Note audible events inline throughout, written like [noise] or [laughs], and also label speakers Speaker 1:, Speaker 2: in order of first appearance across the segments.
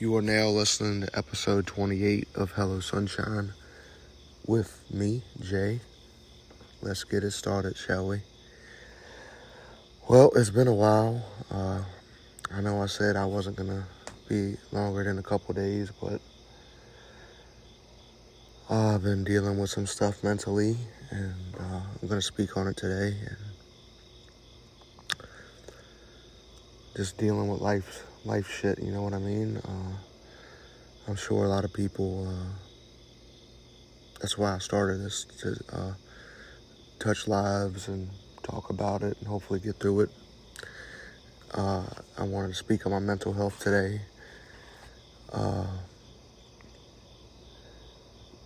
Speaker 1: You are now listening to episode 28 of Hello Sunshine with me, Jay. Let's get it started, shall we? Well, it's been a while. Uh, I know I said I wasn't going to be longer than a couple days, but I've been dealing with some stuff mentally, and uh, I'm going to speak on it today. And just dealing with life, life shit. You know what I mean? Uh, I'm sure a lot of people. Uh, that's why I started this to uh, touch lives and talk about it and hopefully get through it. Uh, I wanted to speak on my mental health today. Uh,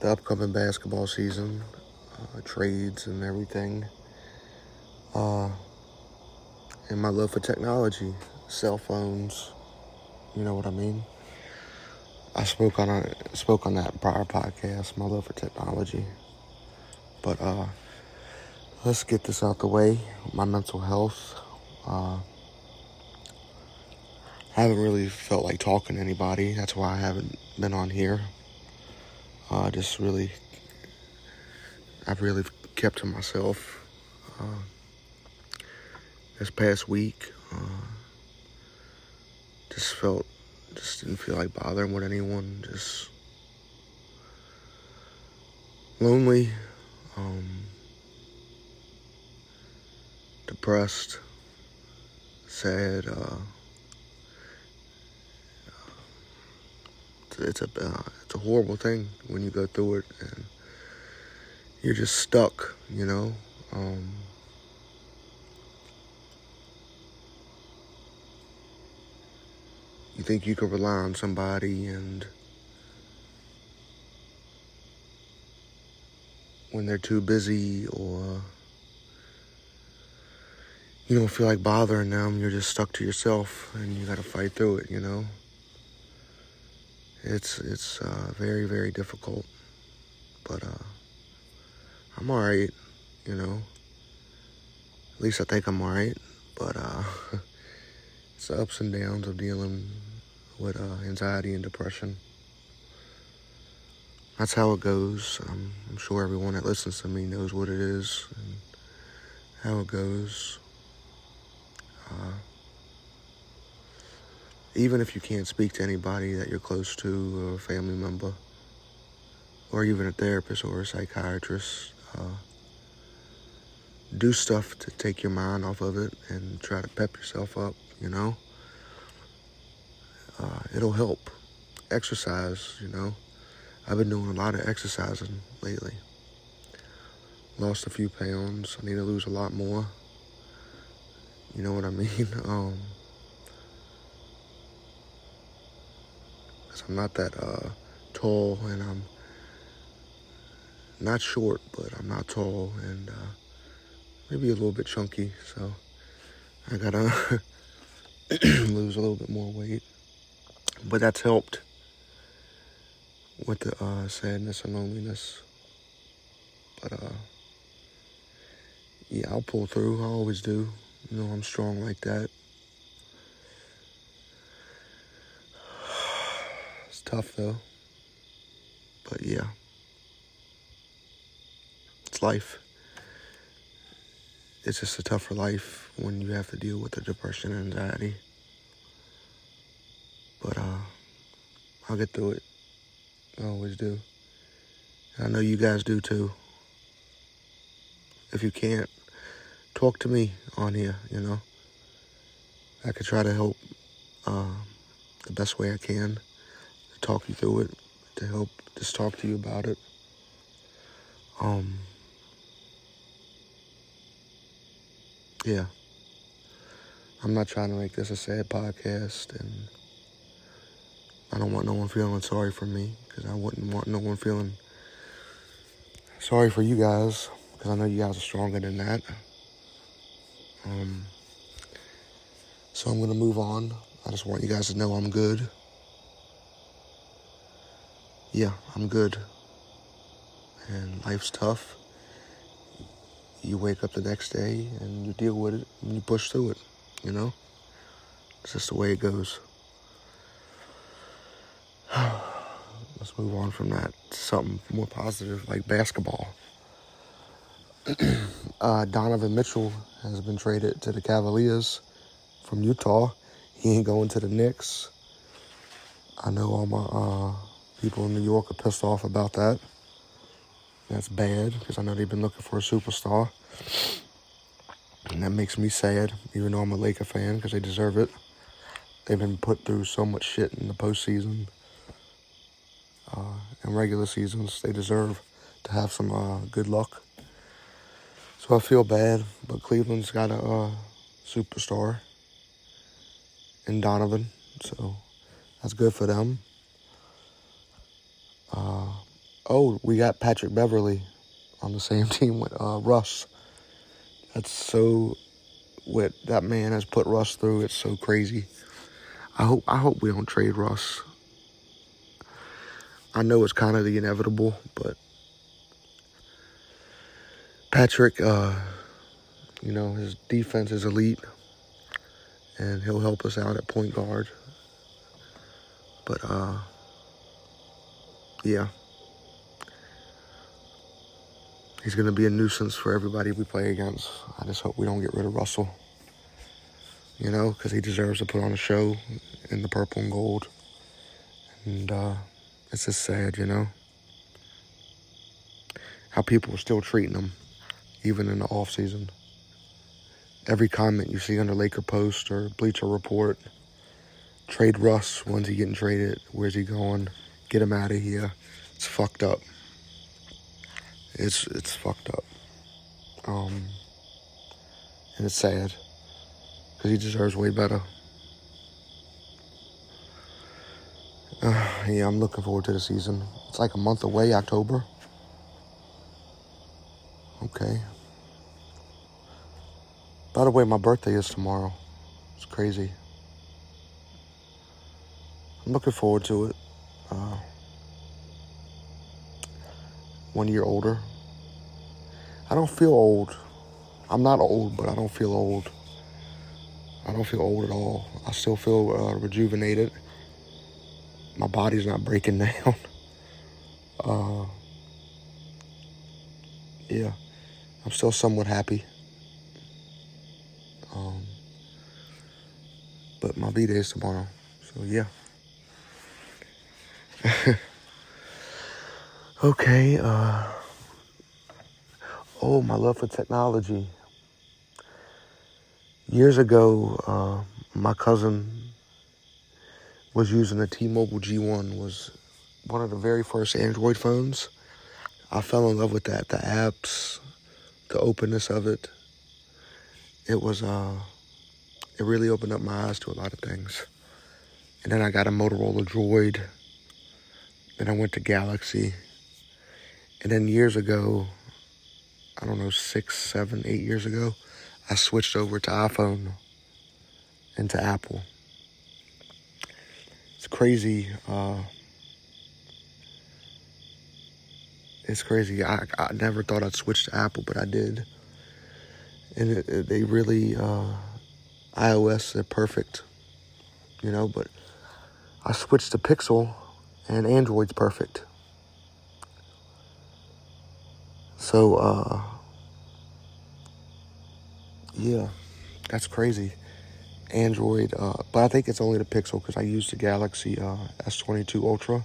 Speaker 1: the upcoming basketball season, uh, trades and everything, and my love for technology, cell phones. You know what I mean? I spoke on a spoke on that prior podcast, my love for technology. But uh, let's get this out the way. My mental health. Uh, haven't really felt like talking to anybody. That's why I haven't been on here. Uh, just really, I've really kept to myself. Uh, this past week, uh, just felt, just didn't feel like bothering with anyone. Just lonely, um, depressed, sad. Uh, it's a uh, it's a horrible thing when you go through it and you're just stuck, you know. Um, you think you can rely on somebody and when they're too busy or you don't feel like bothering them, you're just stuck to yourself and you got to fight through it, you know it's it's uh, very very difficult, but uh, I'm all right. You know, at least I think I'm all right. But uh, [laughs] it's the ups and downs of dealing with uh, anxiety and depression. That's how it goes. Um, I'm sure everyone that listens to me knows what it is and how it goes. Uh, even if you can't speak to anybody that you're close to, or a family member, or even a therapist or a psychiatrist, uh, do stuff to take your mind off of it and try to pep yourself up, you know? Uh, it'll help. Exercise, you know? I've been doing a lot of exercising lately. Lost a few pounds. I need to lose a lot more. You know what I [laughs] mean? Um, I'm not that uh, tall and I'm not short, but I'm not tall and uh, maybe a little bit chunky. So I gotta [laughs] [clears throat] lose a little bit more weight. But that's helped with the uh, sadness and loneliness. But uh, yeah, I'll pull through. I always do. You know, I'm strong like that. [sighs] It's tough though. But yeah. It's life. It's just a tougher life when you have to deal with the depression and anxiety. But uh I'll get through it. I always do. I know you guys do too. If you can't, talk to me on here, you know. I could try to help uh, the best way I can to talk you through it, to help just talk to you about it. Um, yeah. I'm not trying to make this a sad podcast, and I don't want no one feeling sorry for me because I wouldn't want no one feeling sorry for you guys because I know you guys are stronger than that. Um, so I'm gonna move on. I just want you guys to know I'm good yeah, I'm good. And life's tough. You wake up the next day and you deal with it and you push through it, you know? It's just the way it goes. [sighs] let's move on from that. Something more positive like basketball. [clears throat] uh, Donovan Mitchell has been traded to the Cavaliers from Utah. He ain't going to the Knicks. I know all my uh, people in New York are pissed off about that. That's bad because I know they've been looking for a superstar. And that makes me sad, even though I'm a Laker fan because they deserve it. They've been put through so much shit in the postseason uh, and regular seasons. They deserve to have some uh, good luck. So I feel bad, but Cleveland's got a uh, superstar in Donovan, so that's good for them. Uh, oh, we got Patrick Beverley on the same [laughs] team with uh, Russ. That's so what that man has put Russ through. It's so crazy. I hope I hope we don't trade Russ. I know it's kind of the inevitable, but Patrick, uh, you know, his defense is elite, and he'll help us out at point guard. But, uh, yeah. He's going to be a nuisance for everybody we play against. I just hope we don't get rid of Russell. You know, because he deserves to put on a show in the purple and gold. And, uh, it's just sad, you know, how people are still treating him even in the off season. Every comment you see the Laker post or Bleacher Report, trade Russ. When's he getting traded? Where's he going? Get him out of here. It's fucked up. It's it's fucked up. Um, and it's sad because he deserves way better. Uh, yeah, I'm looking forward to the season. It's like a month away, October. Okay. By the way, my birthday is tomorrow. It's crazy. I'm looking forward to it. Uh, one year older. I don't feel old. I'm not old, but I don't feel old. I don't feel old at all. I still feel uh, rejuvenated. My body's not breaking [laughs] down. Uh, yeah, I'm still somewhat happy. Um, but my B day is tomorrow. So yeah. [laughs] okay, uh oh my love for technology. Years ago, uh, my cousin was using a T-Mobile G1 was one of the very first Android phones. I fell in love with that, the apps, the openness of it it was uh it really opened up my eyes to a lot of things. And then I got a Motorola Droid. Then I went to Galaxy. And then years ago, I don't know, six, seven, eight years ago, I switched over to iPhone and to Apple. It's crazy. Uh, it's crazy. I, I never thought I'd switch to Apple, but I did and it, it, they really uh, iOS they're perfect, you know. But I switched to Pixel, and Android's perfect. So uh, yeah, that's crazy. Android, uh, but I think it's only the Pixel because I use the Galaxy uh, S22 Ultra,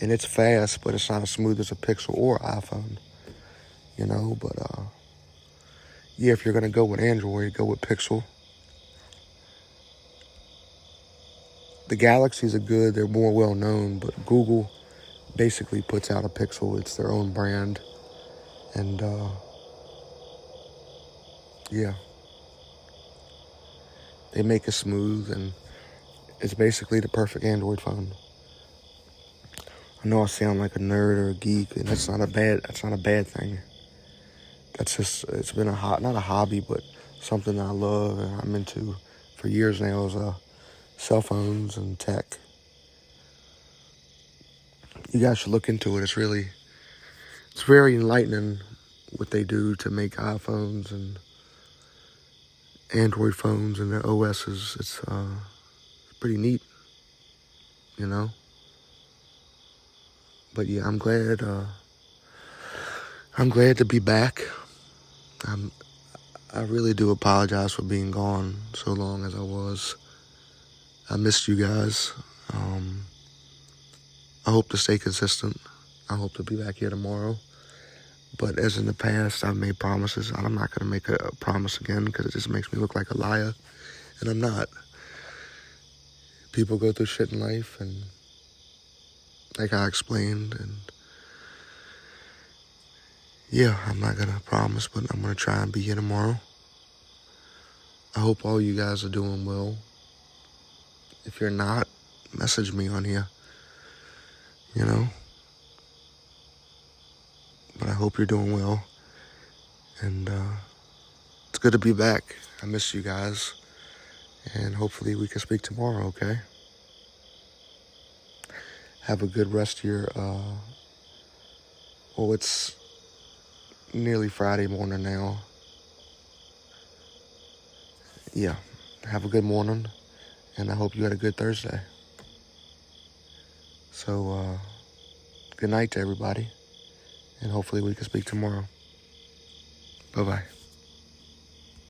Speaker 1: and it's fast, but it's not as smooth as a Pixel or iPhone, you know. But uh, yeah, if you're going to go with Android, go with Pixel. The Galaxies are good, they're more well known, but Google basically puts out a Pixel. It's their own brand. And, uh, yeah. They make it smooth, and it's basically the perfect Android phone. I know I sound like a nerd or a geek, and that's not a bad that's not a bad thing that's just it's been a hot not a hobby but something that I love and I'm into for years now is uh, cell phones and tech. You guys should look into it. It's really it's very enlightening what they do to make iPhones and Android phones and their OSs. It's uh, pretty neat, you know. but yeah, I'm glad. Uh, I'm glad to be back. I'm. I really do apologize for being gone so long as I was. I missed you guys. Um, I hope to stay consistent. I hope to be back here tomorrow. But as in the past, I've made promises. I'm not going to make a, a promise again because it just makes me look like a liar. And I'm not. People go through shit in life, and like I explained, and yeah, I'm not going to promise, but I'm going to try and be here tomorrow. I hope all you guys are doing well. If you're not, message me on here. You know? But I hope you're doing well. And uh, it's good to be back. I miss you guys. And hopefully we can speak tomorrow, okay? Have a good rest of your. Uh, well, it's nearly Friday morning now. Yeah. Have a good morning. And I hope you had a good Thursday. So, uh, good night to everybody. And hopefully we can speak tomorrow. Bye bye.